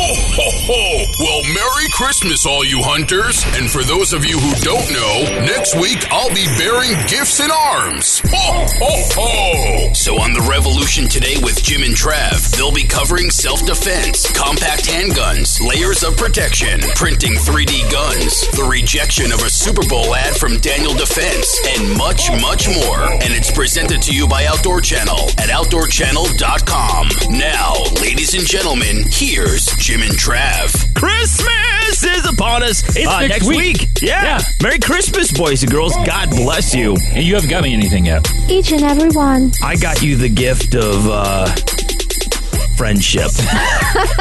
Ho, ho, ho! Well, Merry Christmas, all you hunters. And for those of you who don't know, next week I'll be bearing gifts in arms. Ho, ho, ho! So on The Revolution today with Jim and Trav, they'll be covering self defense, compact handguns, layers of protection, printing 3D guns, the rejection of a Super Bowl ad from Daniel Defense, and much, much more. And it's presented to you by Outdoor Channel at OutdoorChannel.com. Now, ladies and gentlemen, here's Jim and Trav. Christmas is upon us. It's Uh, next week. Yeah. Yeah. Merry Christmas, boys and girls. God bless you. And you haven't got me anything yet. Each and every one. I got you the gift of uh, friendship.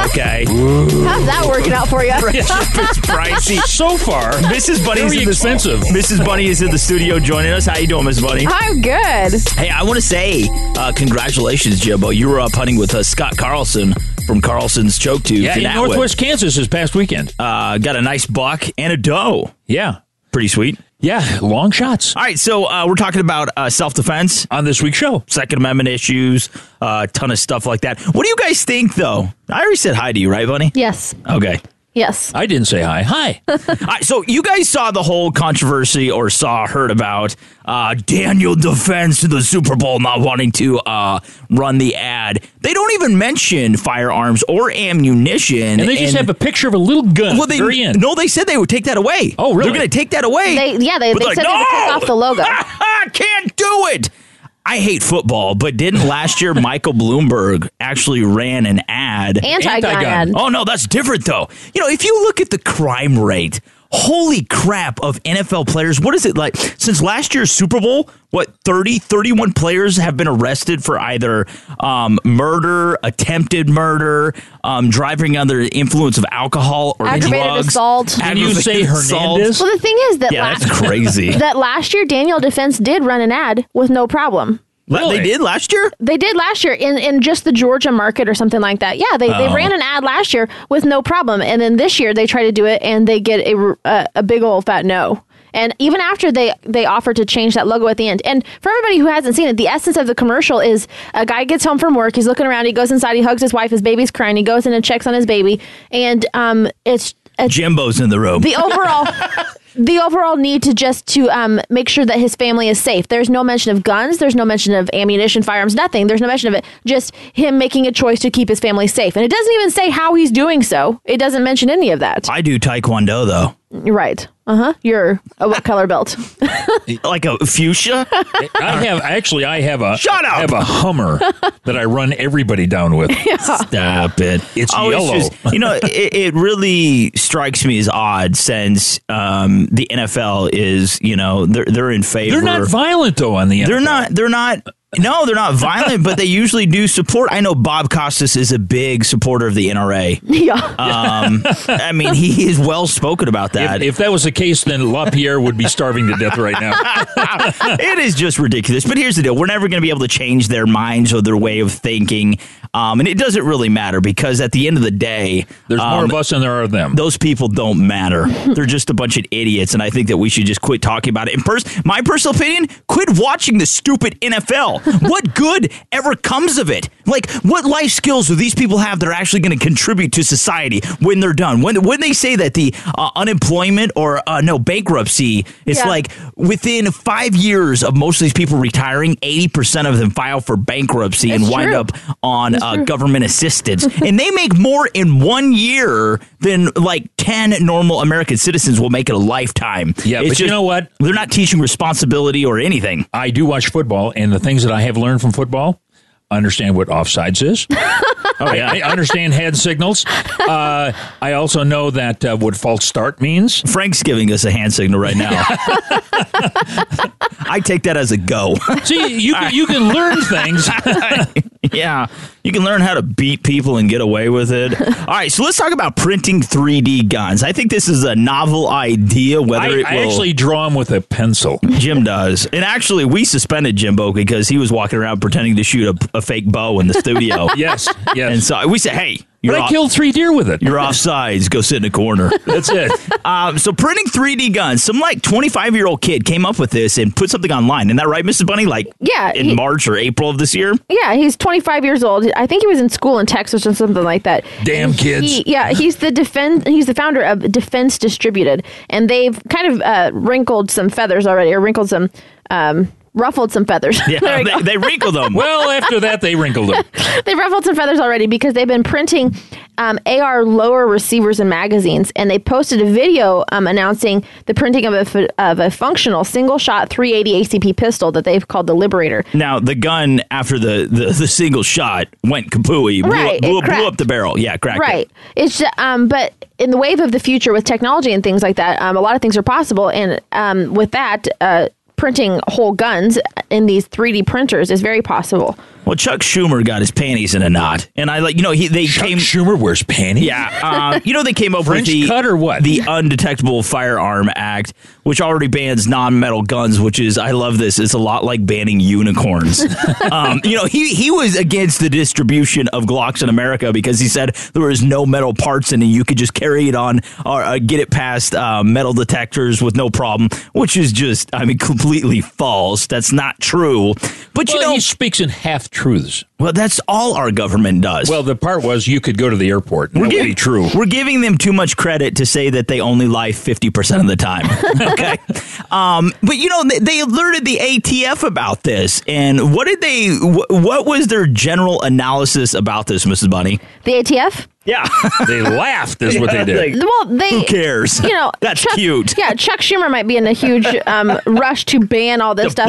okay. How's that working out for you? Friendship is pricey. So far, Mrs. Bunny's Very in the expensive. Mrs. Bunny is in the studio joining us. How you doing, Miss Bunny? I'm good. Hey, I want to say uh, congratulations, Jimbo. You were up hunting with uh, Scott Carlson from Carlson's Choke Tubes yeah, in Atwood. Northwest Kansas this past weekend. Uh, got a nice buck and a doe. Yeah. Pretty sweet. Yeah, long shots All right, so uh, we're talking about uh, self defense, on this week's show. Second Amendment issues, a uh, ton of stuff like that. What do you guys think, though? I already said hi to you, right, Bunny? Yes. Okay. Yes. I didn't say hi. Hi. All right, so you guys saw the whole controversy or saw, heard about uh, Daniel Defense to the Super Bowl not wanting to uh, run the ad. They don't even mention firearms or ammunition. And they just have a picture of a little gun well, they, the. No, they said they would take that away. Oh, really? They're going to take that away. They yeah, they, they they're said like, they would take off the logo. I can't do it. I hate football, but didn't last year Michael Bloomberg actually ran an ad? Anti gun Anti-gun. Oh no, that's different though. You know, if you look at the crime rate, holy crap of NFL players, what is it like since last year's Super Bowl? What 30 31 players have been arrested for either um, murder, attempted murder, um, driving under the influence of alcohol or Aggravated drugs. assault. Can you say Aggravated assault. Hernandez? Well, the thing is that Yeah, last that's crazy. that last year Daniel Defense did run an ad with no problem. La- They did last year? They did last year in, in just the Georgia market or something like that. Yeah, they, they Oh. ran an ad last year with no problem, and then this year they try to do it and they get a, a, a big old fat no. And even after they they offered to change that logo at the end, and for everybody who hasn't seen it, the essence of the commercial is a guy gets home from work, he's looking around, he goes inside, he hugs his wife, his baby's crying, he goes in and checks on his baby, and um, it's it's Jimbo's in the room. the overall the overall need to just to um, make sure that his family is safe. There's no mention of guns. There's no mention of ammunition, firearms, nothing. There's no mention of it. Just him making a choice to keep his family safe, and it doesn't even say how he's doing so. It doesn't mention any of that. I do taekwondo though. You're right. Uh huh. You're a what color belt? Like a fuchsia? I have actually I have a Shut up! I have a Hummer that I run everybody down with. Stop it. It's Oh, yellow. just- you know, it, it really strikes me as odd since um, the NFL is, you know, they're they're in favor. They're not violent though on the NFL. They're not. They're not. No, they're not violent, but they usually do support. I know Bob Costas is a big supporter of the NRA. yeah. Um, I mean, he is well spoken about that. If, if that was the case, then LaPierre would be starving to death right now. it is just ridiculous. But here's the deal: we're never going to be able to change their minds or their way of thinking, um, and it doesn't really matter because at the end of the day, There's more um, of us than there are of them. those people don't matter. They're just a bunch of idiots, and I think that we should just quit talking about it. And pers- my personal opinion: quit watching the stupid NFL. What good ever comes of it? Like, what life skills do these people have that are actually going to contribute to society when they're done? When when they say that the uh, unemployment or uh, no bankruptcy, it's Yeah. like within five years of most of these people retiring, eighty percent of them file for bankruptcy and It's wind true. up on uh, government assistance, and they make more in one year than like ten normal American citizens will make in a lifetime. Yeah, It's but you know what? They're not teaching responsibility or anything. I do watch football, and the things that I have learned from football, I understand what offsides is. Oh yeah. I understand hand signals. Uh, I also know that uh, what false start means. Frank's giving us a hand signal right now. I take that as a go. See, you can, you can learn things. Yeah, you can learn how to beat people and get away with it. All right, so let's talk about printing 3D guns. I think this is a novel idea. Whether I, it I will, actually draw them with a pencil. Jim does, and actually, we suspended Jimbo because he was walking around pretending to shoot a, a fake bow in the studio. Yes, yes. and so we said, "Hey, you're but I off, killed three deer with it. you're off sides. Go sit in a corner." That's it. Um, so printing 3D guns, some like 25 year old kid came up with this and put something online. Isn't that right, Mrs. Bunny? Like Yeah, in he- March or April of this year. Yeah, he's 25 years old. I think he was in school in Texas or something like that. Damn And kids. He, yeah, he's the defend. He's the founder of Defense Distributed, and they've kind of uh, wrinkled some feathers already, or wrinkled some, um, ruffled some feathers. Yeah, they, go. they wrinkled them. Well, after that, they wrinkled them. They've ruffled some feathers already because they've been printing um, AR lower receivers and magazines, and they posted a video um, announcing the printing of a, of a functional single shot 380 ACP pistol that they've called the Liberator. Now the gun after the, the, the single shot went kapooey, blew, Right, up, blew, blew up the barrel. Yeah, cracked. it. Right. It's ju- um, but in the wave of the future with technology and things like that, um, a lot of things are possible, and um, with that, uh, printing whole guns in these 3D printers is very possible. Well, Chuck Schumer got his panties in a knot, and I like you know he they Chuck came. Schumer wears panties. Yeah, uh, you know they came up French with the cut or what? the Undetectable Firearm Act, which already bans non-metal guns. Which is I love this. It's a lot like banning unicorns. um, you know he he was against the distribution of Glocks in America because he said there was no metal parts in it. You could just carry it on or uh, get it past uh, metal detectors with no problem. Which is just I mean completely false. That's not true. But you know, he speaks in half truths. well that's all our government does. Well, the part was you could go to the airport. That would giv- be true. We're giving them too much credit to say that they only lie 50% of the time. okay. um, but, you know, they, they alerted the ATF about this. And what did they, wh- what was their general analysis about this, Mrs. Bunny? The ATF? Yeah. They laughed, is what they did. Like, Well, they. Who cares? You know, That's Chuck, cute. Yeah, Chuck Schumer might be in a huge um, rush to ban all this stuff.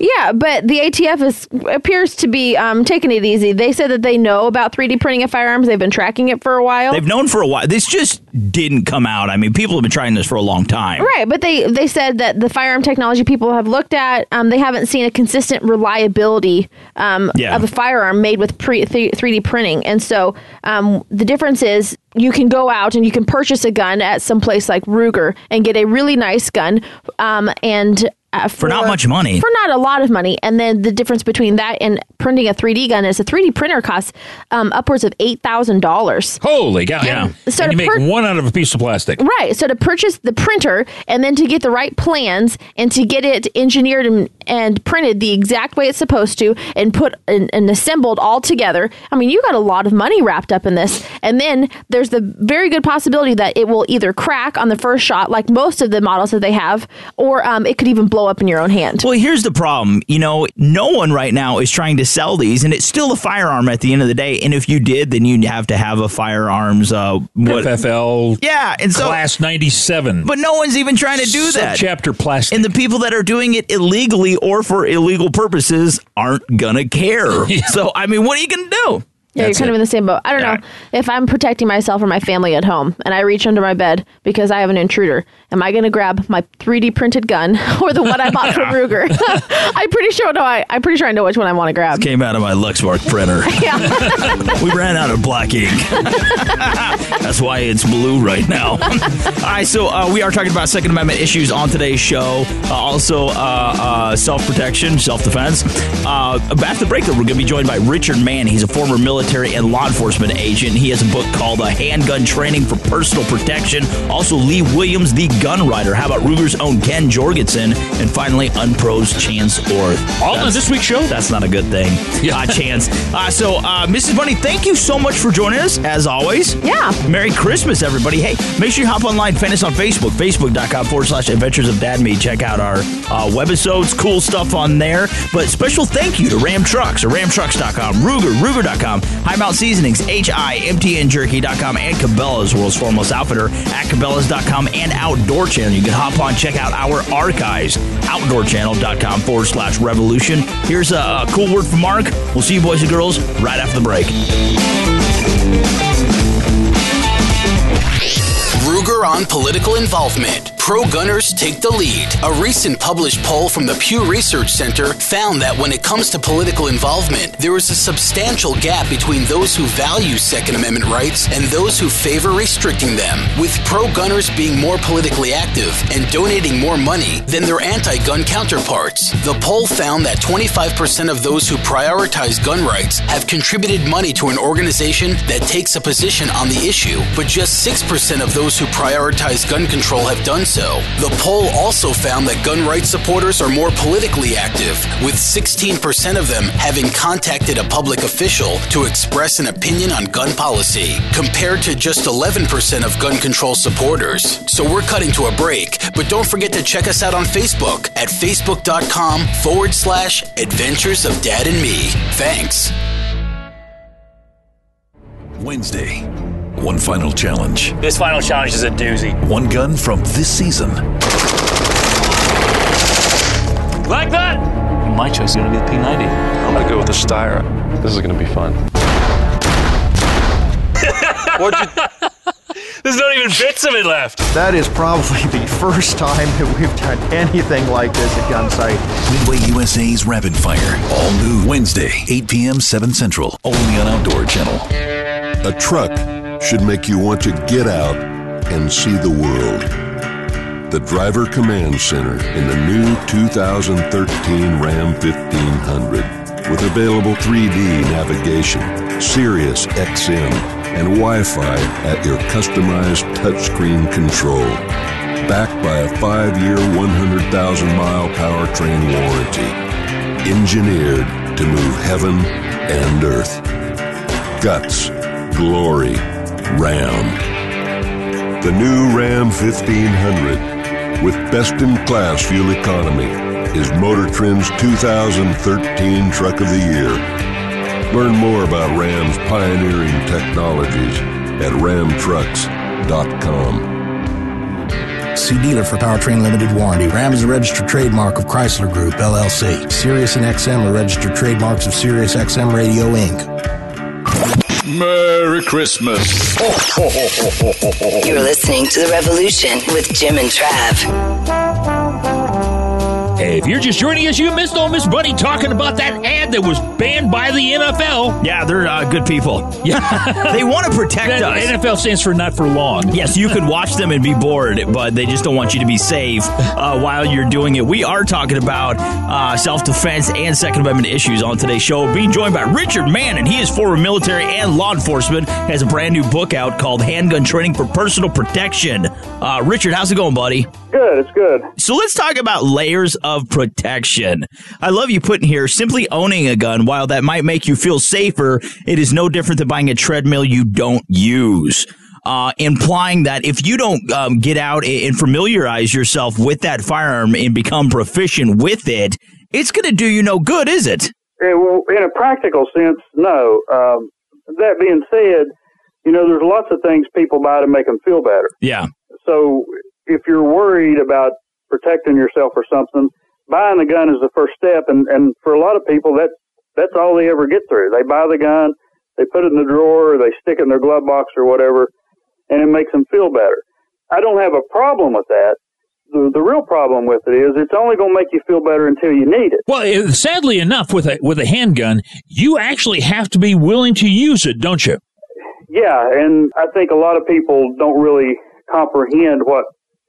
Yeah, but the ATF is appears to be um, taking it easy. They said that they know about 3D printing of firearms. They've been tracking it for a while. They've known for a while. This just didn't come out. I mean, people have been trying this for a long time. Right, but they they said that the firearm technology people have looked at, um, they haven't seen a consistent reliability um, Yeah. of a firearm made with pre- th- 3D printing, and so um, the difference is you can go out and you can purchase a gun at some place like Ruger and get a really nice gun, um, and uh, for, not much money. For not a lot of money, and then the difference between that and printing a 3D gun is a 3D printer costs um, upwards of eight thousand dollars. Holy cow. Yeah. So and you to make per- one out of a piece of plastic. Right. So to purchase the printer and then to get the right plans and to get it engineered and, and printed the exact way it's supposed to and put and, and assembled all together. I mean, you got a lot of money wrapped up in this. And then there's the very good possibility that it will either crack on the first shot, like most of the models that they have, or um, it could even blow up in your own hand. Well, here's the problem. You know, no one right now is trying to sell these, and it's still a firearm at the end of the day. And if you did, then you'd have to have a firearms. Uh, what? FFL Yeah, and so, class 97. but no one's even trying to do that. Chapter plastic. And the people that are doing it illegally or for illegal purposes aren't gonna care. So, I mean, what are you gonna do? Yeah, That's you're kind it. of in the same boat. I don't Yeah. know if I'm protecting myself or my family at home, and I reach under my bed because I have an intruder. Am I going to grab my 3D printed gun or the one I bought from Ruger? I'm pretty sure. No, I, I'm pretty sure I know which one I want to grab. Came out of my Lexmark printer. Yeah. we ran out of black ink. That's why it's blue right now. All right, so uh, we are talking about Second Amendment issues on today's show. Uh, also, uh, uh, self protection, self defense. Uh, after the break, though, we're going to be joined by Richard Mann. He's a former military and law enforcement agent. He has a book called uh, Handgun Training for Personal Protection. Also, Lee Williams, the gun writer. How about Ruger's own Ken Jorgensen? And finally, Unpro's Chance Orth. All on this week's show? That's not a good thing. Yeah. Uh, chance. Uh, so, uh, Mrs. Bunny, thank you so much for joining us, as always. Yeah. Merry Christmas, everybody. Hey, make sure you hop online, find us on Facebook, facebook.com forward slash adventures of dad me. Check out our uh, webisodes, cool stuff on there. But special thank you to Ram Trucks or ramtrucks.com, Ruger, Ruger.com, High Mount Seasonings, H-I-M-T-N-Jerky.com, and Cabela's, world's foremost outfitter, at Cabela's.com and Outdoor Channel. You can hop on, check out our archives, outdoorchannel.com forward slash revolution. Here's a, a cool word from Mark. We'll see you boys and girls right after the break. Ruger on political involvement. Pro gunners take the lead. A recent published poll from the Pew Research Center found that when it comes to political involvement, there is a substantial gap between those who value Second Amendment rights and those who favor restricting them, with pro gunners being more politically active and donating more money than their anti gun counterparts. The poll found that 25% of those who prioritize gun rights have contributed money to an organization that takes a position on the issue, but just 6% of those who prioritize gun control have done so. The poll also found that gun rights supporters are more politically active, with 16% of them having contacted a public official to express an opinion on gun policy, compared to just 11% of gun control supporters. So we're cutting to a break, but don't forget to check us out on Facebook at facebook.com forward slash adventures of dad and me. Thanks. Wednesday. One final challenge. This final challenge is a doozy. One gun from this season. Like that? My choice is going to be the P90. I'm going to go with the Steyr. This is going to be fun. What'd you... There's not even bits of it left. That is probably the first time that we've done anything like this at Gunsight. Midway USA's Rapid Fire. All new Wednesday, 8 p.m. 7 Central. Only on Outdoor Channel. A truck should make you want to get out and see the world. The Driver Command Center in the new 2013 Ram 1500 with available 3D navigation, Sirius XM, and Wi-Fi at your customized touchscreen control. Backed by a five-year, 100,000-mile powertrain warranty. Engineered to move heaven and earth. Guts, glory, Ram. The new Ram 1500 with best-in-class fuel economy is Motor Trend's 2013 Truck of the Year. Learn more about Ram's pioneering technologies at ramtrucks.com. See dealer for Powertrain Limited Warranty. Ram is a registered trademark of Chrysler Group, LLC. Sirius and XM are registered trademarks of Sirius XM Radio, Inc. Merry Christmas. You're listening to The Revolution with Jim and Trav. Hey, if you're just joining us, you missed old Miss Bunny talking about that ad that was banned by the NFL. Yeah, they're uh, good people. Yeah, they want to protect The us. NFL stands for not for long. Yes, you could watch them and be bored, but they just don't want you to be safe uh, while you're doing it. We are talking about uh, self defense and Second Amendment issues on today's show. Being joined by Richard Mann, and he is former military and law enforcement. Has a brand new book out called Handgun Training for Personal Protection. Uh, Richard, how's it going, buddy? Good, it's good. So let's talk about layers of protection. I love you putting here simply owning a gun, while that might make you feel safer, it is no different than buying a treadmill you don't use. Uh, implying that if you don't um, get out and familiarize yourself with that firearm and become proficient with it, it's going to do you no good, is it? Eh, well, In a practical sense, no. Um, that being said, you know, there's lots of things people buy to make them feel better. Yeah. So if you're worried about protecting yourself or something, buying a gun is the first step. And, and for a lot of people, that that's all they ever get through. They buy the gun, they put it in the drawer, they stick it in their glove box or whatever, and it makes them feel better. I don't have a problem with that. The, the real problem with it is it's only going to make you feel better until you need it. Well, sadly enough, with a with a handgun, you actually have to be willing to use it, don't you? Yeah, and I think a lot of people don't really comprehend what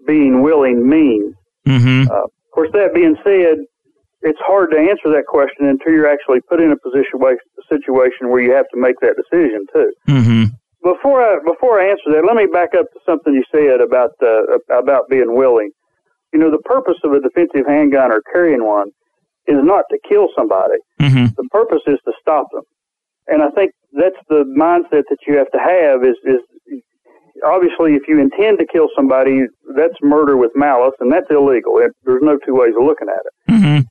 being willing means. Mm-hmm. Uh, course, that being said, it's hard to answer that question until you're actually put in a position a situation where you have to make that decision too. Mm-hmm. Before I before I answer that, let me back up to something you said about uh, about being willing. You know, the purpose of a defensive handgun or carrying one is not to kill somebody. Mm-hmm. The purpose is to stop them. And I think that's the mindset that you have to have is, is obviously if you intend to kill somebody, that's murder with malice and that's illegal. It, there's no two ways of looking at it. Mm-hmm.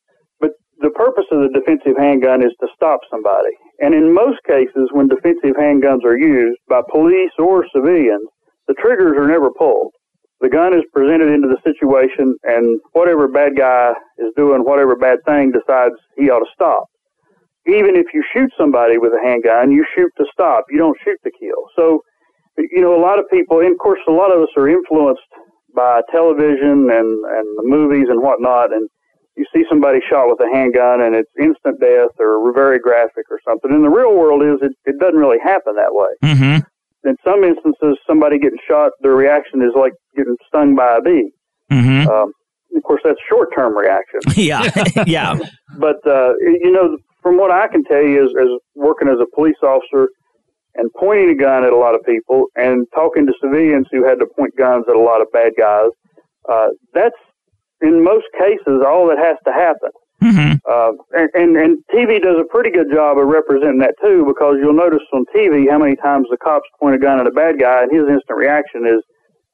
But the purpose of the defensive handgun is to stop somebody. And in most cases, when defensive handguns are used by police or civilians, the triggers are never pulled. The gun is presented into the situation and whatever bad guy is doing whatever bad thing decides he ought to stop even if you shoot somebody with a handgun, you shoot to stop. You don't shoot to kill. So, you know, a lot of people, and of course, a lot of us are influenced by television and and the movies and whatnot, and you see somebody shot with a handgun and it's instant death or very graphic or something. In the real world, is it, it doesn't really happen that way. Mm-hmm. In some instances, somebody getting shot, their reaction is like getting stung by a bee. Mm-hmm. Um, of course, that's short term reaction. yeah, yeah. But uh, you know, from what I can tell you, as, as working as a police officer and pointing a gun at a lot of people and talking to civilians who had to point guns at a lot of bad guys, uh, that's in most cases all that has to happen. Mm-hmm. Uh, and, and, and TV does a pretty good job of representing that too, because you'll notice on TV how many times the cops point a gun at a bad guy and his instant reaction is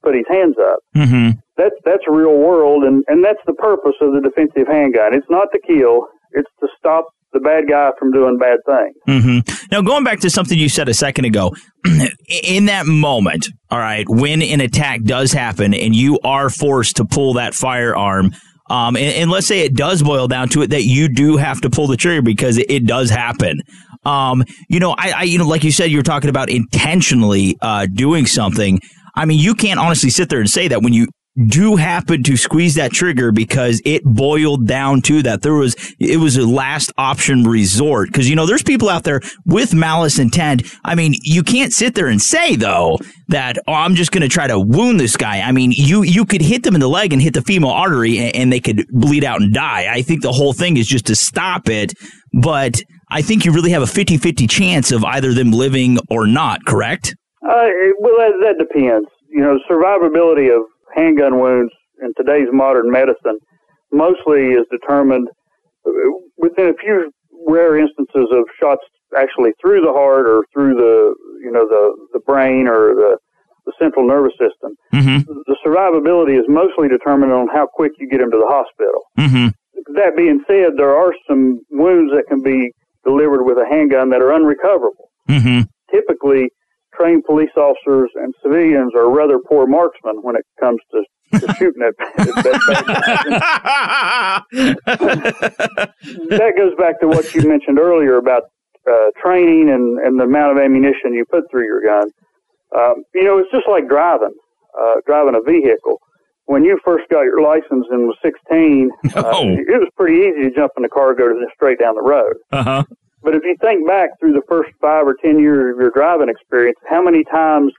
put his hands up. Mm-hmm. That's that's real world, and and that's the purpose of the defensive handgun. It's not to kill; it's to stop the bad guy from doing bad things. Mm-hmm. Now, going back to something you said a second ago, in that moment, all right, when an attack does happen and you are forced to pull that firearm, um, and, and, let's say it does boil down to it that you do have to pull the trigger because it, it does happen. Um, you know, I, I, you know, like you said, you're talking about intentionally uh, doing something. I mean, you can't honestly sit there and say that when you do happen to squeeze that trigger because it boiled down to that. There was, it was a last option resort. Cause you know, there's people out there with malice intent. I mean, you can't sit there and say though that, oh, I'm just going to try to wound this guy. I mean, you, you could hit them in the leg and hit the femoral artery and, and they could bleed out and die. I think the whole thing is just to stop it. But I think you really have a 50 50 chance of either them living or not, correct? Uh, well, that, that depends. You know, survivability of handgun wounds in today's modern medicine mostly is determined within a few rare instances of shots actually through the heart or through the you know the the brain or the the central nervous system. Mm-hmm. The survivability is mostly determined on how quick you get them to the hospital. Mm-hmm. That being said, there are some wounds that can be delivered with a handgun that are unrecoverable. Mm-hmm. Typically, trained police officers and civilians are rather poor marksmen when it comes to, to shooting at, that goes back to what you mentioned earlier about uh, training and, and the amount of ammunition you put through your gun. Um, you know, it's just like driving, uh, driving a vehicle. When you first got your license and was 16, uh, Oh. it was pretty easy to jump in the car and go to the, straight down the road. Uh huh. But if you think back through the first five or ten years of your driving experience, how many times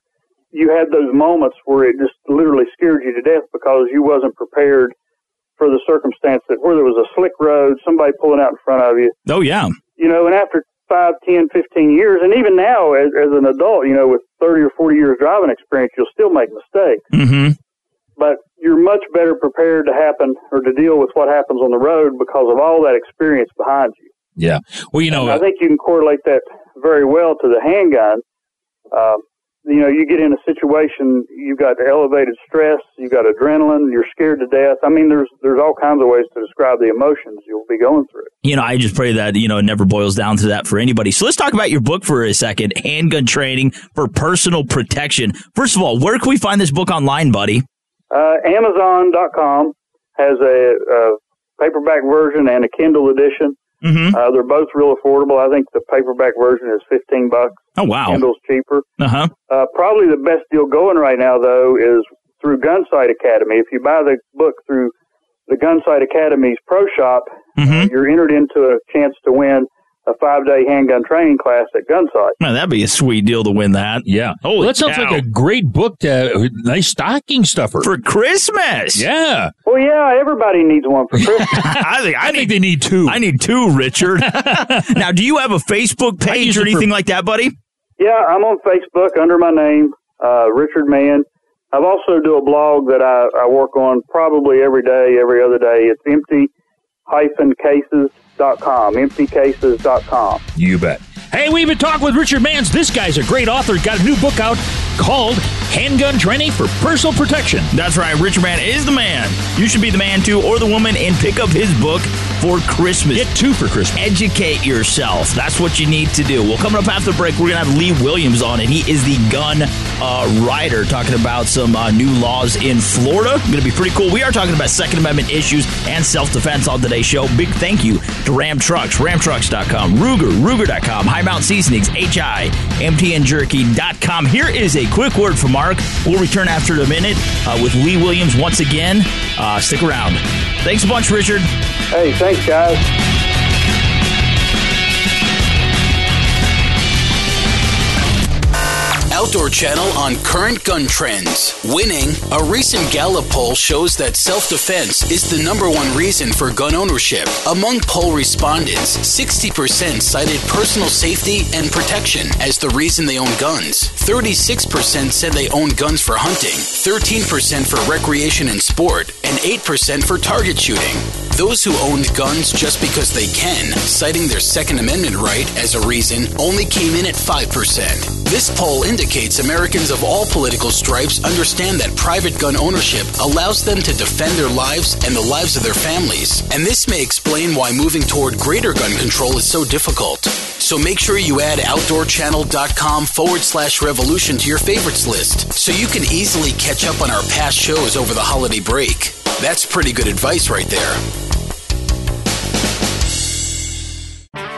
you had those moments where it just literally scared you to death because you wasn't prepared for the circumstance that where there was a slick road, somebody pulling out in front of you, Oh, yeah. you know, and after five, ten, fifteen years, and even now as, as an adult, you know, with 30 or 40 years driving experience, you'll still make mistakes. Mm-hmm. But you're much better prepared to happen or to deal with what happens on the road because of all that experience behind you. Yeah. Well, you know, I think you can correlate that very well to the handgun. Uh, you know, you get in a situation, you've got elevated stress, you've got adrenaline, you're scared to death. I mean, there's there's all kinds of ways to describe the emotions you'll be going through. You know, I just pray that, you know, it never boils down to that for anybody. So let's talk about your book for a second Handgun Training for Personal Protection. First of all, where can we find this book online, buddy? Uh, Amazon.com has a, a paperback version and a Kindle edition. Mm-hmm. Uh, they're both real affordable. I think the paperback version is 15 bucks. Oh, wow. Kindle's cheaper. Uh huh. Uh, probably the best deal going right now, though, is through Gunsight Academy. If you buy the book through the Gunsight Academy's Pro Shop, Mm-hmm. uh, you're entered into a chance to win a five day handgun training class at Gunsight. Man, that'd be a sweet deal to win that. Yeah. Holy Well, that sounds cow. like a great book. To, nice stocking stuffer for Christmas. Yeah. Well, yeah, everybody needs one for Christmas. I think I, need they need two. I need two, Richard. now, do you have a Facebook page or it for- anything like that, buddy? yeah, I'm on Facebook under my name, uh, Richard Mann. I've also do a blog that I, I work on probably every day, every other day. It's empty-cases.com. You bet. Hey, we even talked with Richard Mann's. This guy's a great author. Got a new book out called Handgun Training for Personal Protection. That's right. Richard Mann is the man. You should be the man too, or the woman, and pick up his book for Christmas. Get two for Christmas. Educate yourself. That's what you need to do. Well, coming up after the break, we're going to have Lee Williams on, and he is the gun uh, writer talking about some uh, new laws in Florida. Going to be pretty cool. We are talking about Second Amendment issues and self defense on today's show. Big thank you to Ram Trucks, ramtrucks.com, Ruger, Ruger.com, High Mount Seasonings, HI, MTNJerky.com. Here is a quick word from mark. We'll return after a minute uh, with Lee Williams once again. Uh, stick around. Thanks a bunch, Richard. Hey, thanks, guys. Outdoor Channel on current gun trends. Winning, a recent Gallup poll shows that self defense is the number one reason for gun ownership. Among poll respondents, 60% cited personal safety and protection as the reason they own guns. 36% said they own guns for hunting, 13% for recreation and sport, and 8% for target shooting. Those who owned guns just because they can, citing their Second Amendment right as a reason, only came in at 5%. This poll indicates Americans of all political stripes understand that private gun ownership allows them to defend their lives and the lives of their families. And this may explain why moving toward greater gun control is so difficult. So make sure you add outdoorchannel.com forward slash revolution to your favorites list so you can easily catch up on our past shows over the holiday break. That's pretty good advice right there.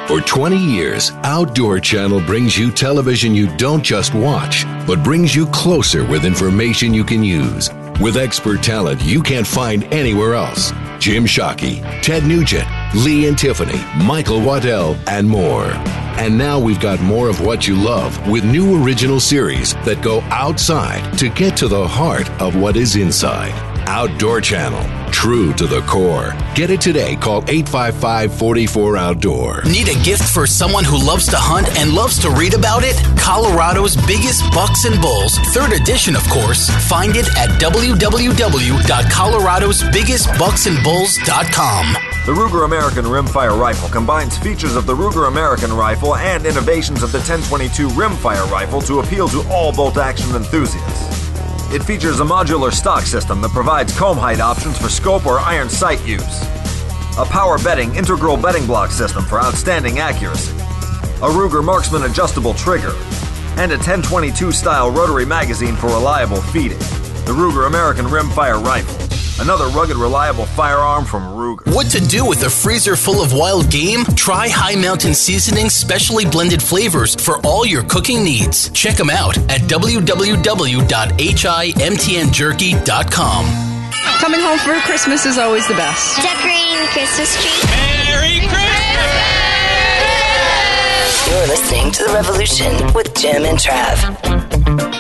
For 20 years, Outdoor Channel brings you television you don't just watch, but brings you closer with information you can use. With expert talent you can't find anywhere else. Jim Shockey, Ted Nugent, Lee and Tiffany, Michael Waddell, and more. And now we've got more of what you love with new original series that go outside to get to the heart of what is inside. Outdoor Channel, true to the core. Get it today. Call 855 44 Outdoor. Need a gift for someone who loves to hunt and loves to read about it? Colorado's biggest bucks and bulls, third edition, of course. Find it at www.coloradosbiggestbucksandbulls.com. The Ruger American Rimfire Rifle combines features of the Ruger American Rifle and innovations of the 1022 Rimfire Rifle to appeal to all bolt action enthusiasts. It features a modular stock system that provides comb height options for scope or iron sight use, a power bedding integral bedding block system for outstanding accuracy, a Ruger Marksman adjustable trigger, and a 1022 style rotary magazine for reliable feeding. The Ruger American Rimfire Rifle, another rugged, reliable firearm from Ruger. What to do with a freezer full of wild game? Try Hi Mountain Seasoning's specially blended flavors for all your cooking needs. Check them out at www.himtnjerky.com. Coming home for Christmas is always the best. Decorating the Christmas tree. Merry Christmas! You're listening to The Revolution with Jim and Trav.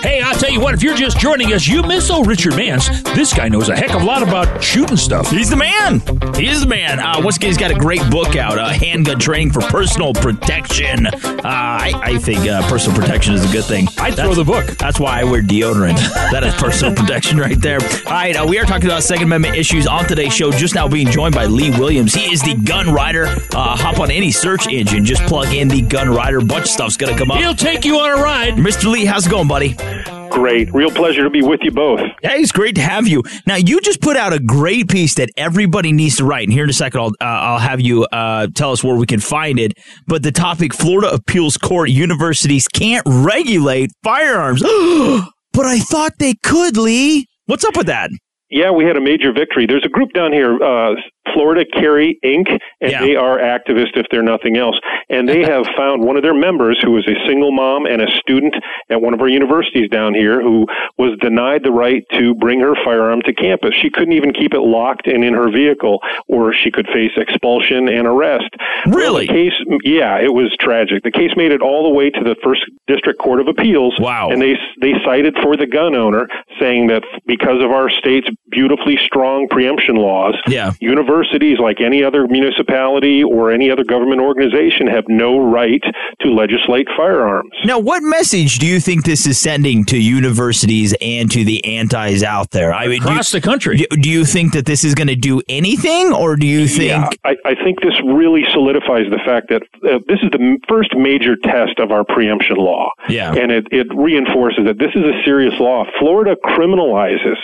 Hey, I'll tell you what, if you're just joining us, you miss old Richard Mance. This guy knows a heck of a lot about shooting stuff. He's the man. He is the man. Uh, once again, he's got a great book out, uh, Handgun Training for Personal Protection. Uh, I, I think uh, personal protection is a good thing. I'd throw the book. That's why I wear deodorant. that is personal protection right there. All right, uh, we are talking about Second Amendment issues on today's show, just now being joined by Lee Williams. He is the gun writer. Uh, hop on any search engine, just plug in the gun writer. Bunch of stuff's going to come up. He'll take you on a ride. Mr. Lee, how's it going, buddy? Great. Real pleasure to be with you both. Hey, it's great to have you. Now, you just put out a great piece that everybody needs to write. And here in a second, I'll, uh, I'll have you uh, tell us where we can find it. But the topic Florida Appeals Court universities can't regulate firearms. but I thought they could, Lee. What's up with that? Yeah, we had a major victory. There's a group down here, uh, Florida Carry Inc., and Yeah. they are activists if they're nothing else. And they have found one of their members who was a single mom and a student at one of our universities down here who was denied the right to bring her firearm to campus. She couldn't even keep it locked and in her vehicle, or she could face expulsion and arrest. Really? Well, case, yeah, it was tragic. The case made it all the way to the First District Court of Appeals. Wow. And they they cited for the gun owner, saying that because of our state's beautifully strong preemption laws, Yeah. universities, like any other municipality or any other government organization, have no right to legislate firearms. Now, what message do you think this is sending to universities and to the antis out there? I mean, do you- Across the country. Do, do you think that this is going to do anything, or do you think? Yeah, I, I think this really solidifies the fact that uh, this is the first major test of our preemption law. Yeah. And it, it reinforces that this is a serious law. Florida criminalizes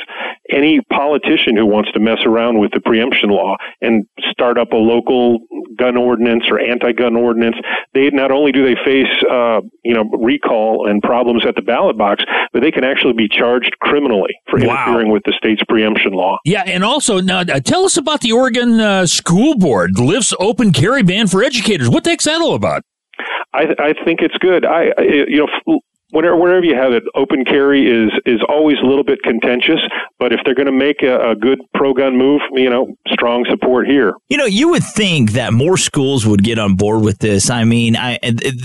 any politician who wants to mess around with the preemption law and start up a local gun ordinance or anti-gun ordinance. They not only do they face, uh, you know, recall and problems at the ballot box, but they can actually be charged criminally for Wow. interfering with the state's preemption law. Yeah, and also now uh, tell us about the Oregon uh, School Board lifts open carry ban for educators. What the heck's that all about? I, I think it's good. I, I you know, whenever wherever you have it, open carry is is always a little bit contentious. But if they're going to make a, a good pro gun move, you know, strong support here. You know, you would think that more schools would get on board with this. I mean, I,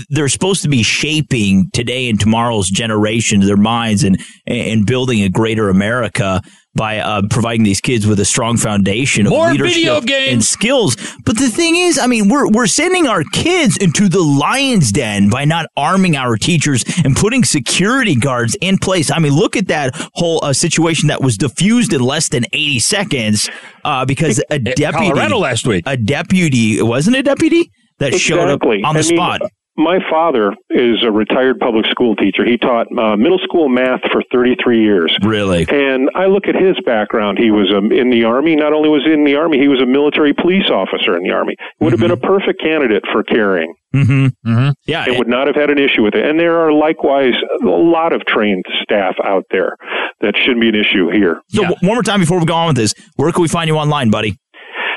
they're supposed to be shaping today and tomorrow's generation, their minds, and and building a greater America by uh, providing these kids with a strong foundation of More leadership video and skills. But the thing is, I mean, we're we're sending our kids into the lion's den by not arming our teachers and putting security guards in place. I mean, look at that whole uh, situation that was diffused in less than 80 seconds uh, because a deputy Colorado last week. a deputy wasn't a deputy that showed up on the I mean, spot. My father is a retired public school teacher. He taught uh, middle school math for 33 years. Really? And I look at his background. He was um, in the Army. Not only was he in the Army, he was a military police officer in the Army. Would have been a perfect candidate for carrying. Mm-hmm. mm-hmm. Yeah. and would not have had an issue with it. And there are likewise a lot of trained staff out there that shouldn't be an issue here. So w- one more time before we go on with this, where can we find you online, buddy?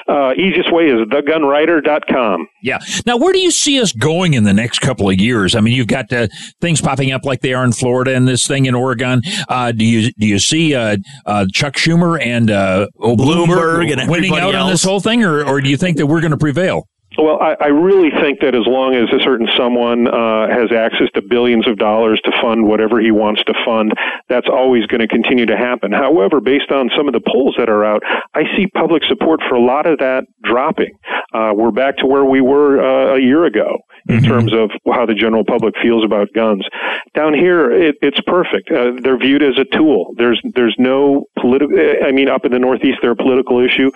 Uh, easiest way is thegunwriter.com. Yeah. Now, where do you see us going in the next couple of years? I mean, you've got uh, things popping up like they are in Florida and this thing in Oregon. Uh, do you do you see uh, uh, Chuck Schumer and uh, oh, Bloomberg and winning everybody out on this whole thing, or, or do you think that we're going to prevail? Well, I, I really think that as long as a certain someone uh, has access to billions of dollars to fund whatever he wants to fund, that's always going to continue to happen. However, based on some of the polls that are out, I see public support for a lot of that dropping. Uh, we're back to where we were uh, a year ago in terms of how the general public feels about guns. Down here, it, it's perfect. Uh, they're viewed as a tool. There's there's no political. I mean, up in the Northeast, they're a political issue.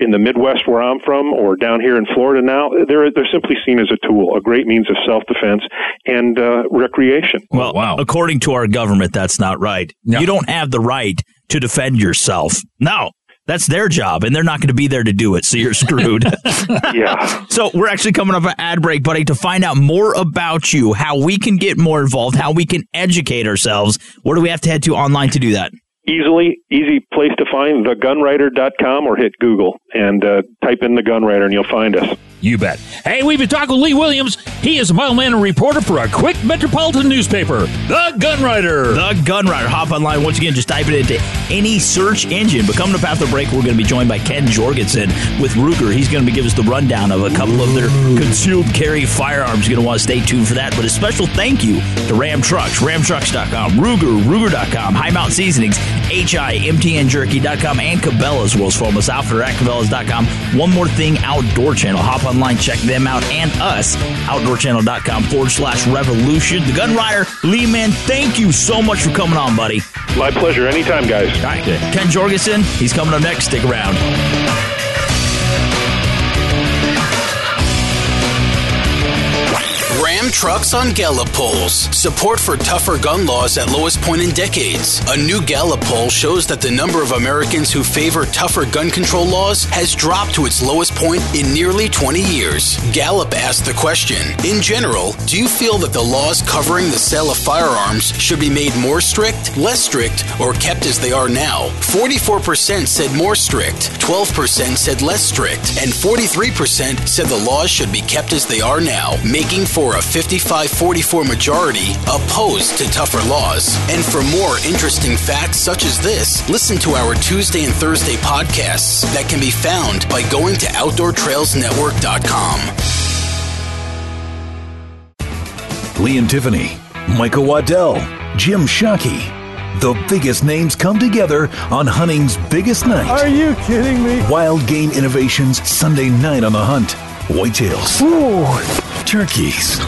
In the Midwest, where I'm from, or down here in Florida now, they're they're simply seen as a tool, a great means of self defense and uh, recreation. Well, wow according to our government, that's not right. You don't have the right to defend yourself. No. That's their job, and they're not going to be there to do it, so you're screwed. yeah. So we're actually coming up an ad break, buddy, to find out more about you, how we can get more involved, how we can educate ourselves. Where do we have to head to online to do that? Easily, easy place to find thegunwriter.com or hit Google and uh, type in the gunwriter and you'll find us. You bet. Hey, we've been talking with Lee Williams. He is a mileman and reporter for a quick metropolitan newspaper, The Gun Writer. The Gun Writer. Hop online once again. Just type it into any search engine. But coming up after the break, we're going to be joined by Ken Jorgensen with Ruger. He's going to give us the rundown of a couple of their concealed carry firearms. You're going to want to stay tuned for that. But a special thank you to Ram Trucks, RamTrucks.com, Ruger, Ruger.com, Hi Mountain Seasonings, HIMTNJerky.com, and Cabela's World's Foremost Outfitter at Cabela's.com. One more thing, Outdoor Channel. Hop online, check them out and us. OutdoorChannel.com forward slash revolution. The Gun Writer, Lee Man, thank you so much for coming on, buddy. My pleasure. Anytime, guys. All right. Ken Jorgensen, he's coming up next. Stick around. Ram trucks on Gallup polls. Support for tougher gun laws at lowest point in decades. A new Gallup poll shows that the number of Americans who favor tougher gun control laws has dropped to its lowest point in nearly 20 years. Gallup asked the question In general, do you feel that the laws covering the sale of firearms should be made more strict, less strict, or kept as they are now? 44% said more strict, 12% said less strict, and 43% said the laws should be kept as they are now, making for a 55 44 majority opposed to tougher laws. And for more interesting facts such as this, listen to our Tuesday and Thursday podcasts that can be found by going to OutdoorTrailsNetwork.com. Lee and Tiffany, Michael Waddell, Jim Shockey. The biggest names come together on hunting's biggest night. Are you kidding me? Wild Game Innovations Sunday night on the hunt. Whitetails, turkeys,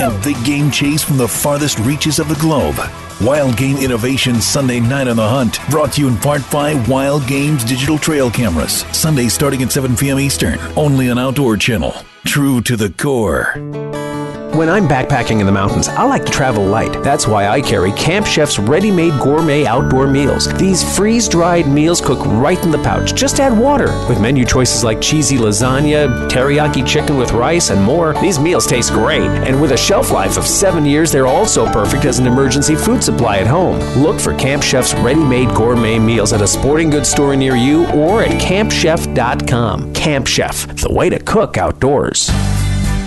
and big game chase from the farthest reaches of the globe. Wild Game Innovations Sunday night on the hunt. Brought to you in part by Wild Games Digital Trail Cameras. Sunday starting at 7 p.m. Eastern. Only on Outdoor Channel. True to the core. When I'm backpacking in the mountains, I like to travel light. That's why I carry Camp Chef's ready made gourmet outdoor meals. These freeze dried meals cook right in the pouch. Just add water. With menu choices like cheesy lasagna, teriyaki chicken with rice, and more, these meals taste great. And with a shelf life of seven years, they're also perfect as an emergency food supply at home. Look for Camp Chef's ready made gourmet meals at a sporting goods store near you or at campchef.com. Camp Chef, the way to cook outdoors.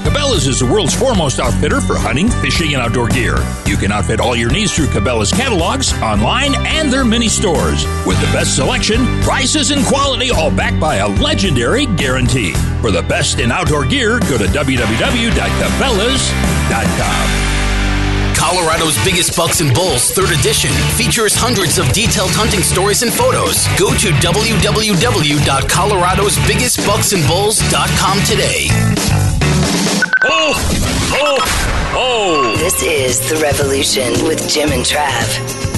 Cabela's is the world's foremost outfitter for hunting, fishing, and outdoor gear. You can outfit all your needs through Cabela's catalogs, online, and their mini stores. With the best selection, prices, and quality, all backed by a legendary guarantee. For the best in outdoor gear, go to www.cabela's.com. Colorado's Biggest Bucks and Bulls, third edition, features hundreds of detailed hunting stories and photos. Go to www.coloradosbiggestbucksandbulls.com today. Oh, oh, oh. This is The Revolution with Jim and Trav.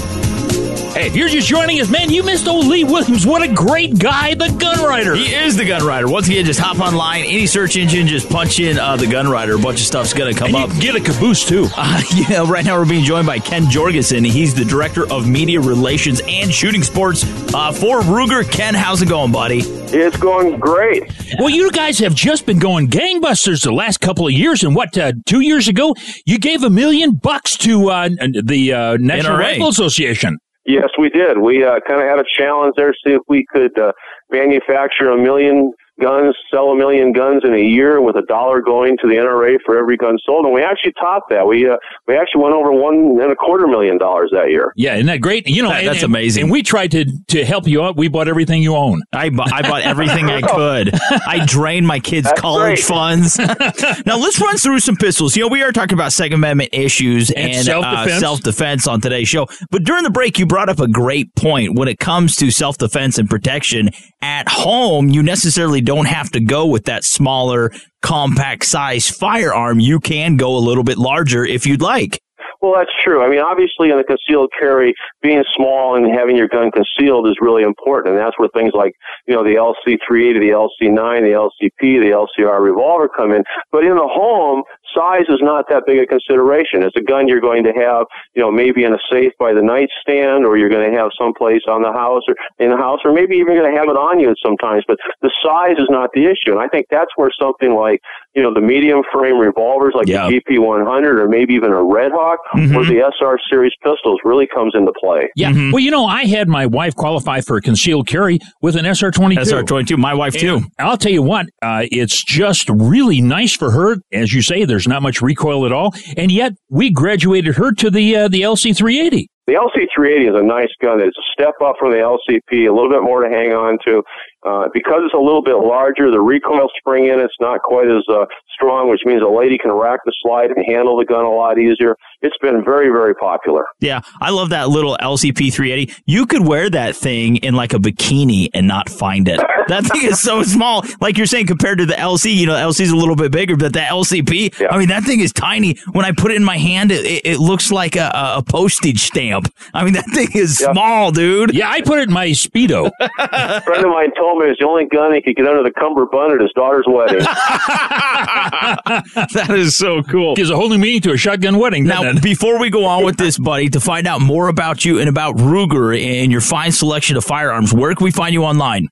Hey, if you're just joining us, man, you missed old Lee Williams. What a great guy, the gun writer. He is the gun writer. Once again, just hop online, any search engine, just punch in uh, the gun writer. A bunch of stuff's going to come and up. get a caboose, too. Uh, yeah, right now we're being joined by Ken Jorgensen. He's the Director of Media Relations and Shooting Sports uh, for Ruger. Ken, how's it going, buddy? It's going great. Well, you guys have just been going gangbusters the last couple of years. And what, uh, two years ago, you gave a million bucks to uh, the uh, National NRA. Rifle Association. Yes, we did. We uh, kind of had a challenge there, see if we could uh, manufacture a million guns, sell a million guns in a year with a dollar going to the NRA for every gun sold. And we actually topped that. We uh, we actually went over one and a quarter million dollars that year. Yeah, isn't that great? You know, That- and- that's and- amazing. And we tried to to help you out. We bought everything you own. I, bu- I bought everything I could. I drained my kids' That's college great. funds. now let's run through some pistols. You know, we are talking about Second Amendment issues And and, self-defense. uh, self-defense on today's show. But during the break, you brought up a great point when it comes to self-defense and protection at home. You necessarily don't have to go with that smaller, compact size firearm. You can go a little bit larger if you'd like. Well, that's true. I mean, obviously, in the concealed carry, being small and having your gun concealed is really important, and that's where things like you know the LC380, the LC9, the LCP, the LCR revolver come in. But in the home, size is not that big a consideration. It's a gun you're going to have, you know, maybe in a safe by the nightstand, or you're going to have someplace on the house or in the house, or maybe even going to have it on you sometimes. But the size is not the issue, and I think that's where something like you know the medium frame revolvers, like Yeah. the GP100, or maybe even a Redhawk, or the SR series pistols, really comes into play. Yeah. Well, you know, I had my wife qualify for a concealed carry with an SR22. SR22, my wife too. I'll tell you what, uh, it's just really nice for her. As you say, there's not much recoil at all, and yet we graduated her to the uh, the LC380. The LC380 is a nice gun. It's a step up from the LCP, a little bit more to hang on to. Uh, because it's a little bit larger, the recoil spring in it's not quite as uh, strong, which means a lady can rack the slide and handle the gun a lot easier. It's been very, very popular. Yeah, I love that little LCP 380. You could wear that thing in like a bikini and not find it. That thing is so small. Like you're saying, compared to the LC, you know, LC's a little bit bigger, but the LCP, I mean, that thing is tiny. When I put it in my hand, it, it, it looks like a, a postage stamp. I mean, that thing is small, dude. Yeah, I put it in my Speedo. a friend of mine told me it's the only gun he could get under the cummerbund at his daughter's wedding. that is so cool. Gives a whole new meaning to a shotgun wedding. Now, doesn't it? before we go on with this, buddy, to find out more about you and about Ruger and your fine selection of firearms, where can we find you online?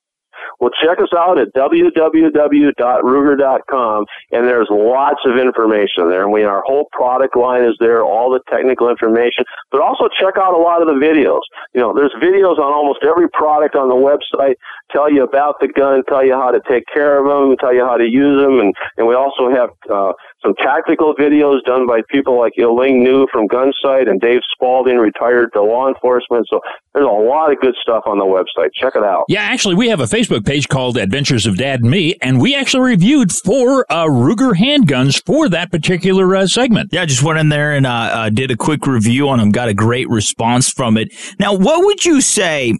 Well, check us out at www.ruger.com, and there's lots of information there. And we, our whole product line is there, all the technical information, but also check out a lot of the videos. You know, there's videos on almost every product on the website, tell you about the gun, tell you how to take care of them, tell you how to use them, and, and we also have, uh, some tactical videos done by people like Il Ling New from Gunsite and Dave Spalding, retired to law enforcement. So there's a lot of good stuff on the website. Check it out. Yeah, actually, we have a Facebook page called Adventures of Dad and Me, and we actually reviewed four uh, Ruger handguns for that particular uh, segment. Yeah, I just went in there and uh, uh, did a quick review on them. Got a great response from it. Now, what would you say i-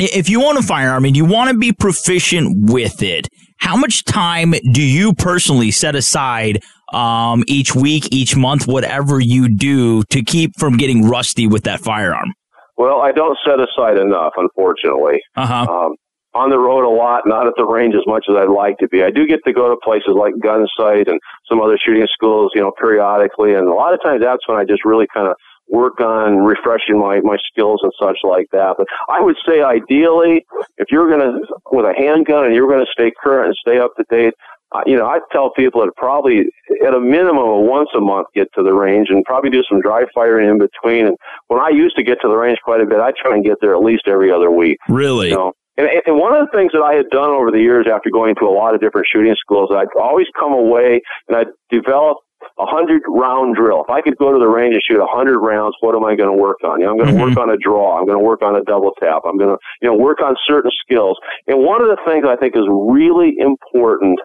if you own a firearm and you want to be proficient with it? How much time do you personally set aside um, each week, each month, whatever you do, to keep from getting rusty with that firearm? Well, I don't set aside enough, unfortunately. Uh-huh. Um, on the road a lot, not at the range as much as I'd like to be. I do get to go to places like Gunsite and some other shooting schools, you know, periodically, and a lot of times that's when I just really kind of work on refreshing my, my skills and such like that. But I would say ideally, if you're going to, with a handgun and you're going to stay current and stay up to date, uh, you know, I tell people to probably, at a minimum of once a month, get to the range and probably do some dry firing in between. And when I used to get to the range quite a bit, I try and get there at least every other week. Really? You know, And, and one of the things that I had done over the years after going to a lot of different shooting schools, I'd always come away and I'd develop a hundred round drill. If I could go to the range and shoot a hundred rounds, what am I going to work on? You know, I'm going to Mm-hmm. work on a draw. I'm going to work on a double tap. I'm going to, you know, work on certain skills. And one of the things I think is really important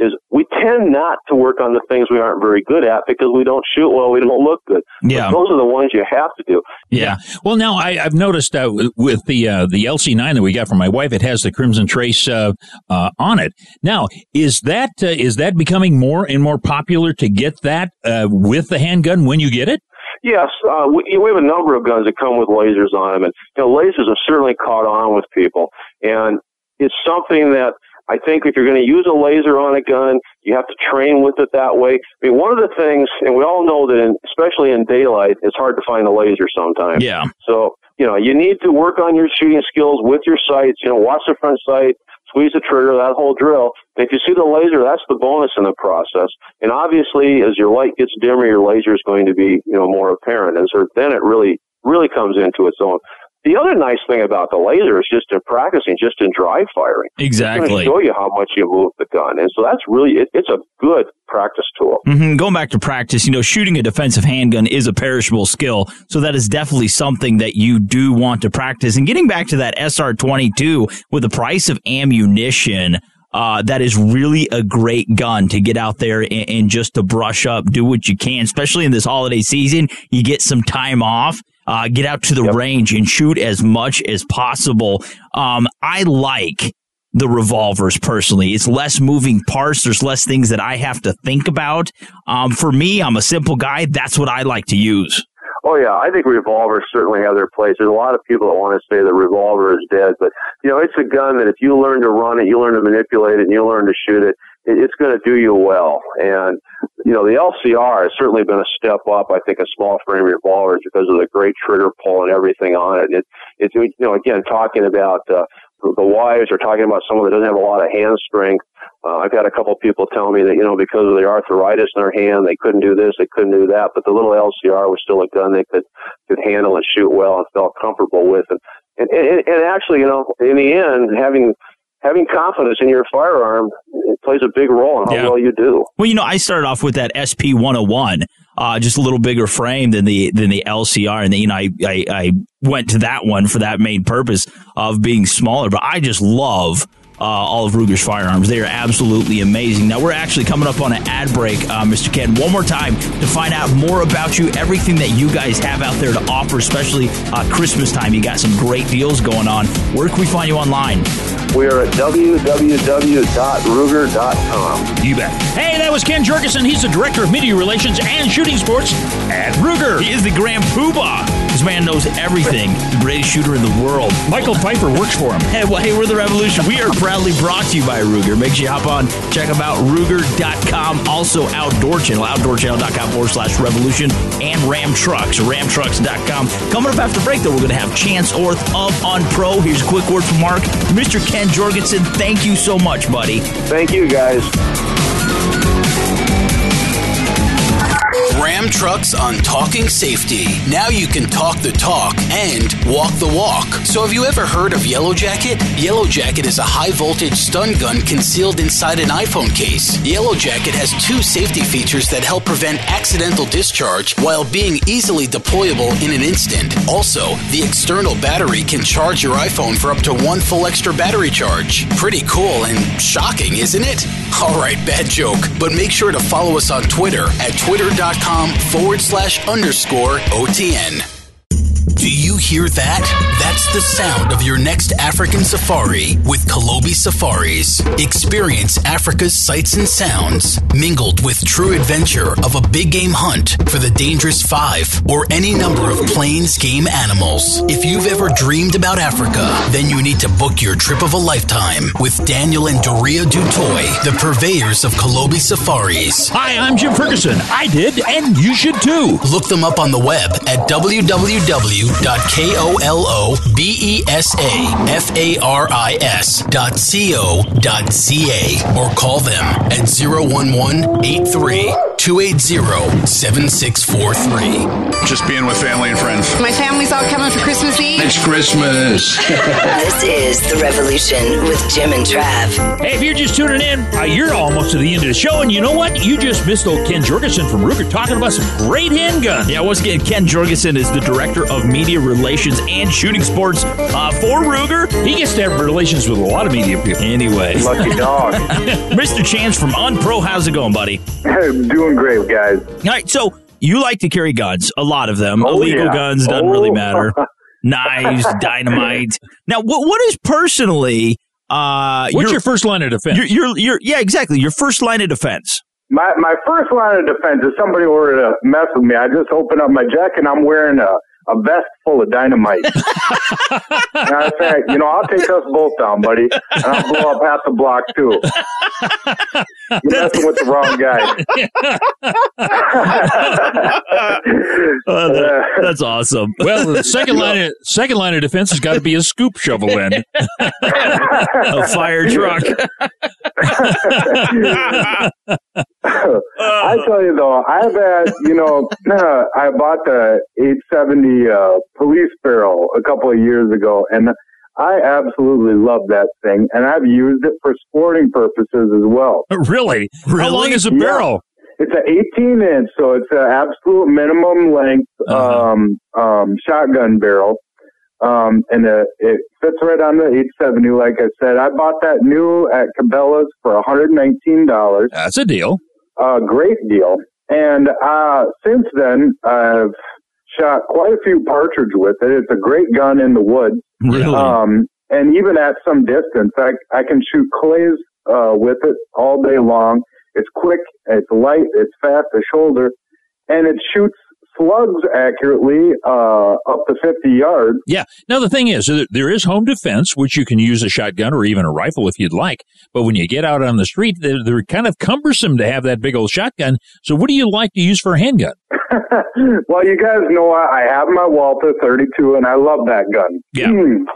is we tend not to work on the things we aren't very good at because we don't shoot well, we don't look good. Yeah. But those are the ones you have to do. Yeah. Well, now I, I've noticed uh, with the uh, the LC9 that we got from my wife, it has the Crimson Trace uh, uh, on it. Now, is that uh, is that becoming more and more popular to get that uh, with the handgun when you get it? Yes, uh, we, we have a number of guns that come with lasers on them, and you know, lasers have certainly caught on with people, and it's something that I think if you're going to use a laser on a gun, you have to train with it that way. I mean, one of the things, and we all know that, in, especially in daylight, it's hard to find a laser sometimes. Yeah. So you know, you need to work on your shooting skills with your sights. You know, watch the front sight, squeeze the trigger, that whole drill. And if you see the laser, that's the bonus in the process. And obviously, as your light gets dimmer, your laser is going to be, you know, more apparent. And so then it really, really comes into its own. The other nice thing about the laser is just in practicing, just in dry firing. Exactly. show you how much you move the gun. And so that's really, it, it's a good practice tool. hmm Going back to practice, you know, shooting a defensive handgun is a perishable skill. So that is definitely something that you do want to practice. And getting back to that SR 22 with the price of ammunition, uh, that is really a great gun to get out there and, and just to brush up, do what you can, especially in this holiday season. You get some time off. Uh, get out to the range and shoot as much as possible. Um, I like the revolvers personally. It's less moving parts. There's less things that I have to think about. Um, for me, I'm a simple guy. That's what I like to use. Oh yeah, I think revolvers certainly have their place. There's a lot of people that want to say the revolver is dead, but you know, it's a gun that if you learn to run it, you learn to manipulate it, and you learn to shoot it, it it's going to do you well. And you know, the LCR has certainly been a step up. I think a small frame revolvers because of the great trigger pull and everything on it. It it's you know, again, talking about uh, the wives are talking about someone that doesn't have a lot of hand strength. Uh, I've had a couple people tell me that, you know, because of the arthritis in their hand, they couldn't do this, they couldn't do that, but the little LCR was still a gun they could, could handle and shoot well and felt comfortable with. And, and, and, and actually, you know, in the end, having, having confidence in your firearm plays a big role in how Yeah. well you do. Well, you know, I started off with that SP 101, uh, just a little bigger frame than the than the LCR, and then, you know, I, I I went to that one for that main purpose of being smaller. But I just love. Uh, all of Ruger's firearms. They are absolutely amazing. Now, we're actually coming up on an ad break, uh, Mr. Ken, one more time to find out more about you, everything that you guys have out there to offer, especially uh, Christmas time. You got some great deals going on. Where can we find you online? We are at www.ruger.com. You bet. Hey, that was Ken Jorgensen. He's the director of media relations and shooting sports at Ruger. He is the Grand Poobah. This man knows everything. The greatest shooter in the world. Michael Pfeiffer works for him. Hey, well, hey, we're the Revolution. We are proudly brought to you by Ruger. Make sure you hop on, check them out, Ruger.com. Also, Outdoor Channel, outdoorchannel.com forward slash revolution, and Ram Trucks, ramtrucks.com. Coming up after break, though, we're going to have Chance Orth of Unpro. Here's a quick word from Mark. Mr. Ken Jorgensen, thank you so much, buddy. Thank you, guys. Ram Trucks on Talking Safety. Now you can talk the talk and walk the walk. So, have you ever heard of Yellow Jacket? Yellow Jacket is a high voltage stun gun concealed inside an iPhone case. Yellow Jacket has two safety features that help prevent accidental discharge while being easily deployable in an instant. Also, the external battery can charge your iPhone for up to one full extra battery charge. Pretty cool and shocking, isn't it? Alright, bad joke. But make sure to follow us on Twitter at twitter.com forward slash underscore OTN. Do you hear that? That's the sound of your next African safari with Kalobi Safaris. Experience Africa's sights and sounds, mingled with true adventure of a big game hunt for the dangerous five or any number of plains game animals. If you've ever dreamed about Africa, then you need to book your trip of a lifetime with Daniel and Doria Dutoy, the purveyors of Kalobi Safaris. Hi, I'm Jim Ferguson. I did, and you should too. Look them up on the web at www.kolobessafaris.co.ca or call them at 011 83 280 7643. Just being with family and friends. My family's all coming for Christmas Eve. It's Christmas. This is The Revolution with Jim and Trav. Hey, if you're just tuning in, uh, you're almost to the end of the show, and you know what? You just missed old Ken Jorgensen from Ruger talking about some great handguns. Yeah, once again, Ken Jorgensen is the director of media relations and shooting sports uh, for Ruger. He gets to have relations with a lot of media people. Anyway, Lucky dog. Mr. Chance from Unpro, how's it going, buddy? I'm Doing great, guys. All right, so you like to carry guns, a lot of them. Oh, Illegal yeah. guns doesn't Oh. really matter. Knives, dynamite. Now, what what is personally? Uh, What's your first line of defense? Your, your, your, yeah, exactly. Your first line of defense. My my first line of defense is somebody were to mess with me. I just open up my jacket and I'm wearing a, a vest full of dynamite. and I say, you know, I'll take us both down, buddy, and I'll blow up half the block too. You're messing with the wrong guy. That- that's awesome. Well, the second line of, second line of defense has got to be a scoop shovel in. a fire truck. I tell you though, I've had, you know, I bought the 870 uh, police barrel a couple of years ago, and I absolutely love that thing, and I've used it for sporting purposes as well. really? How long is a barrel? It's an 18 inch, so it's an absolute minimum length um, um, shotgun barrel. Um, and uh, it fits right on the 870, like I said. I bought that new at Cabela's for $119. That's a deal. A great deal. And uh, since then, I've shot quite a few partridge with it. It's a great gun in the woods. Really? Um, and even at some distance, I, I can shoot clays uh, with it all day long. It's quick, it's light, it's fast to shoulder, and it shoots slugs accurately uh, up to 50 yards. Yeah. Now the thing is, there- is home defense, which you can use a shotgun or even a rifle if you'd like. But when you get out on the street, they're, they're kind of cumbersome to have that big old shotgun. So what do you like to use for a handgun? well, you guys know I, have my Walther 32, and I love that gun. Yeah. Mm.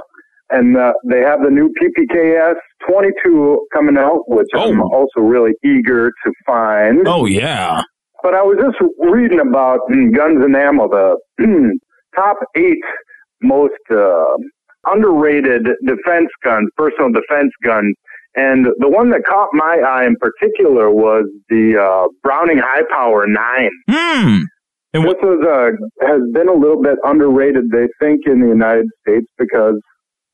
And uh, they have the new PPKS 22 coming out, which I'm also really eager to find. Oh yeah. But I was just reading about mm, Guns and Ammo, the top eight most uh, underrated defense guns, personal defense guns. And the one that caught my eye in particular was the uh, Browning High Power 9. Hmm. And this was, uh, has been a little bit underrated, they think, in the United States because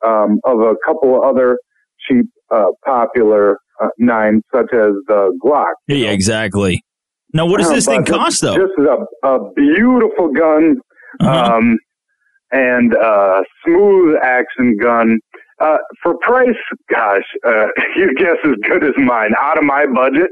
um, of a couple of other cheap, uh, popular uh, nines, such as the Glock. Yeah, yeah, exactly. Now, what does Uh, this thing cost, though? This is a, a beautiful gun, Uh-huh. um, and a smooth action gun. Uh, for price, gosh, uh, your guess is good as mine. Out of my budget,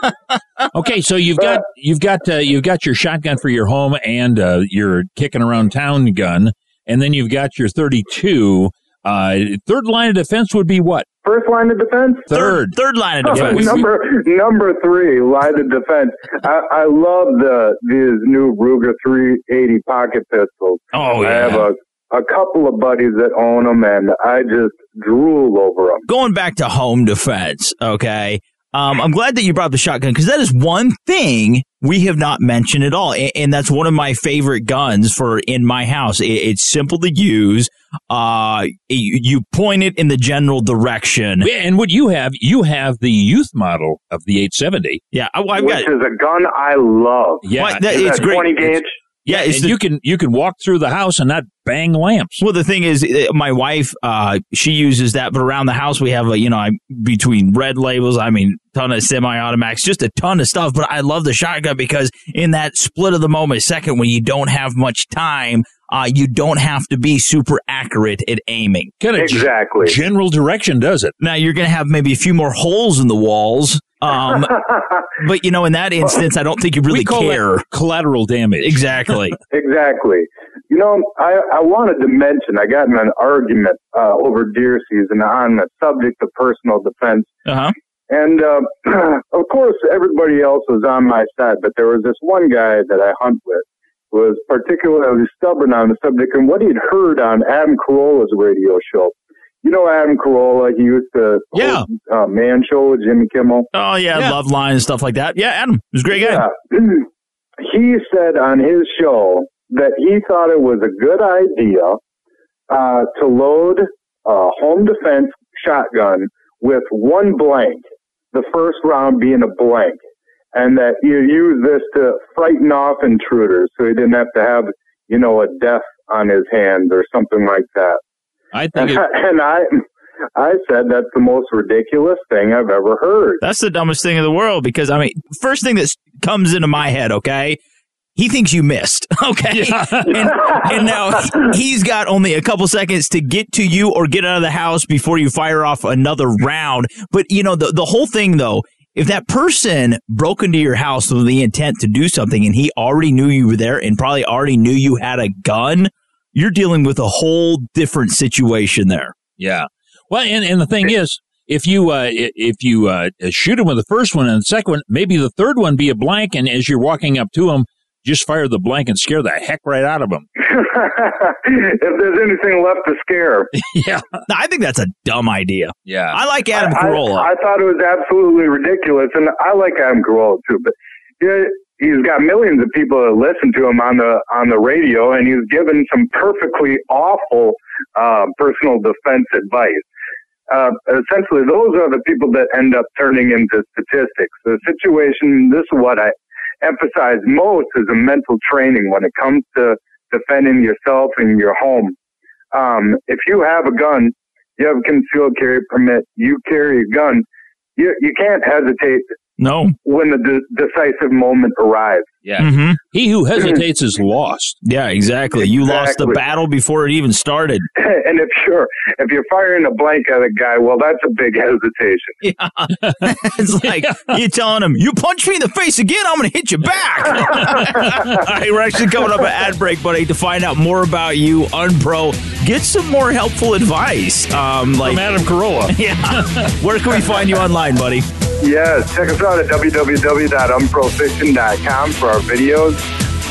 Okay, so you've got you've got uh, you've got your shotgun for your home and uh, your kicking around town gun, and then you've got your thirty-two. Uh, third line of defense would be what? First line of defense. Third, third line of defense. number number three, line of defense. I, I love the these new Ruger 380 pocket pistols. Oh, yeah. I have a a couple of buddies that own them, and I just drool over them. Going back to home defense, okay. Um, I'm glad that you brought the shotgun because that is one thing we have not mentioned at all, and, and that's one of my favorite guns for in my house. It, it's simple to use. Uh, you, you point it in the general direction. And what you have, you have the youth model of the 870. Yeah, I, I've which got. is a gun I love. Yeah, What? That- Is it's that great. 20 It's- gauge. Yeah, it's and the- you can you can walk through the house and not bang lamps. Well, the thing is, uh, my wife, uh, she uses that, but around the house we have, a, you know, I, between red labels, I mean, ton of semi-automatics, just a ton of stuff. But I love the shotgun because in that split of the moment, second, when you don't have much time, uh, you don't have to be super accurate at aiming. Kind of Exactly. general direction does it. Now you're going to have maybe a few more holes in the walls. Um, but you know, in that instance, I don't think you really care. Collateral damage. Exactly. Exactly. You know, I, I wanted to mention I got in an argument uh, over deer season on the subject of personal defense. Uh huh. And uh, of course, everybody else was on my side, but there was this one guy that I hunt with who was particularly stubborn on the subject. And what he'd heard on Adam Carolla's radio show, you know Adam Carolla. He used to Yeah. host, uh, Man Show with Jimmy Kimmel. Oh yeah, Loveline and stuff like that. Yeah, Adam was a great guy. Yeah. he said on his show that he thought it was a good idea uh, to load a home defense shotgun with one blank, the first round being a blank, and that you use this to frighten off intruders so he didn't have to have, you know, a death on his hands or something like that. I And, think it, and I, I said that's the most ridiculous thing I've ever heard. That's the dumbest thing in the world because I mean, first thing that comes into my head, okay, he thinks you missed, okay, and, and now he- he's got only a couple seconds to get to you or get out of the house before you fire off another round. But you know, the the whole thing though. If that person broke into your house with the intent to do something and he already knew you were there and probably already knew you had a gun, you're dealing with a whole different situation there. yeah. Well, and, and the thing is, if you uh, if you uh, shoot him with the first one and the second one, maybe the third one be a blank, and as you're walking up to him, just fire the blank and scare the heck right out of him. if there's anything left to scare. yeah. I think that's a dumb idea. Yeah. I like Adam I- Carolla. I, I thought it was absolutely ridiculous, and I like Adam Carolla too. But yeah, he's got millions of people that listen to him on the on the radio, and he's given some perfectly awful uh, personal defense advice. Uh, essentially, those are the people that end up turning into statistics. The situation. This is what I emphasize most is a mental training when it comes to defending yourself and your home. Um, if you have a gun, you have a concealed carry permit, you carry a gun, you, you can't hesitate No. when the de- decisive moment arrives. Yeah. Mhm. He who hesitates is lost. Yeah, exactly. You lost the battle before it even started. and if you're if you're firing a blank at a guy, well, that's a big hesitation. Yeah. it's like you're telling him, "You punch me in the face again, I'm going to hit you back." All right, we're actually coming up an ad break, buddy, to find out more about you, Unpro. Get some more helpful advice, um, like From Adam Carolla. Yeah. Where can we find you online, buddy? Yes, check us out at www.unprofiction.com for our videos.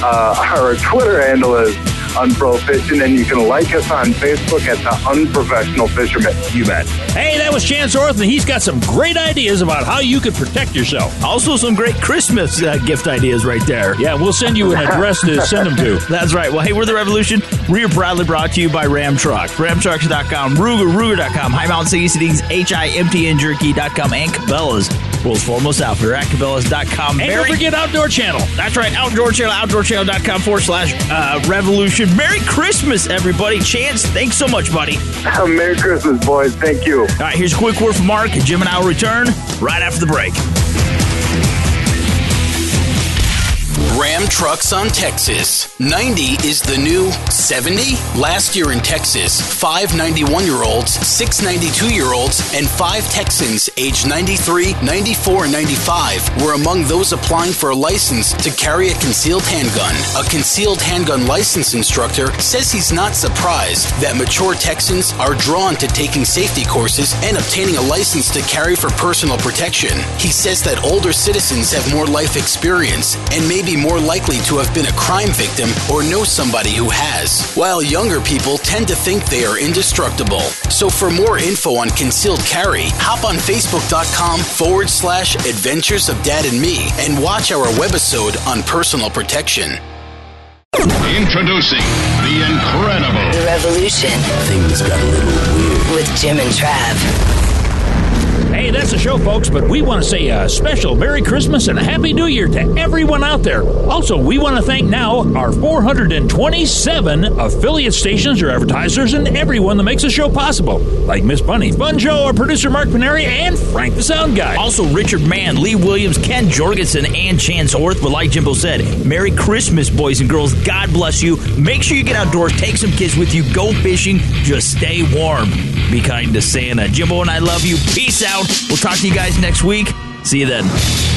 Uh, our Twitter handle is unprofiction, and you can like us on Facebook at the Unprofessional Fisherman. You bet. Hey, that was Chance Orth, and he's got some great ideas about how you could protect yourself. Also, some great Christmas uh, gift ideas right there. Yeah, we'll send you an address to send them to. That's right. Well, hey, we're the Revolution. We are proudly brought to you by Ram Truck. RamTrucks.com, Ruger, Ruger.com, Hi Mountain Seasonings, HIMTN Jerky.com, and Cabela's. World's foremost outfitter at Cabela's.com. And don't forget Outdoor Channel. That's right. Outdoor Channel, OutdoorChannel.com forward slash uh, revolution. Merry Christmas, everybody. Chance, thanks so much, buddy. Merry Christmas, boys. Thank you. All right, here's a quick word from Mark. Jim and I will return right after the break. Ram trucks on Texas. 90 is the new 70. Last year in Texas, five 91 year olds, six 92 year olds, and five Texans aged 93, 94, and 95 were among those applying for a license to carry a concealed handgun. A concealed handgun license instructor says he's not surprised that mature Texans are drawn to taking safety courses and obtaining a license to carry for personal protection. He says that older citizens have more life experience and may be more likely to have been a crime victim or know somebody who has, while younger people tend to think they are indestructible. So for more info on concealed carry, hop on facebook.com forward slash adventures of dad and me and watch our webisode on personal protection. Introducing the incredible The Revolution. Things got a little weird. With Jim and Trav. Hey, that's the show, folks, but we want to say a special Merry Christmas and a Happy New Year to everyone out there. Also, we want to thank now our 427 affiliate stations or advertisers and everyone that makes the show possible, like Miss Bunny, Fun Joe, our producer Mark Paneri, and Frank the Sound Guy. Also, Richard Mann, Lee Williams, Ken Jorgensen, and Chance Orth. But like Jimbo said, Merry Christmas, boys and girls. God bless you. Make sure you get outdoors, take some kids with you, go fishing, just stay warm. Be kind to Santa. Jimbo and I love you. Peace out. We'll talk to you guys next week. See you then.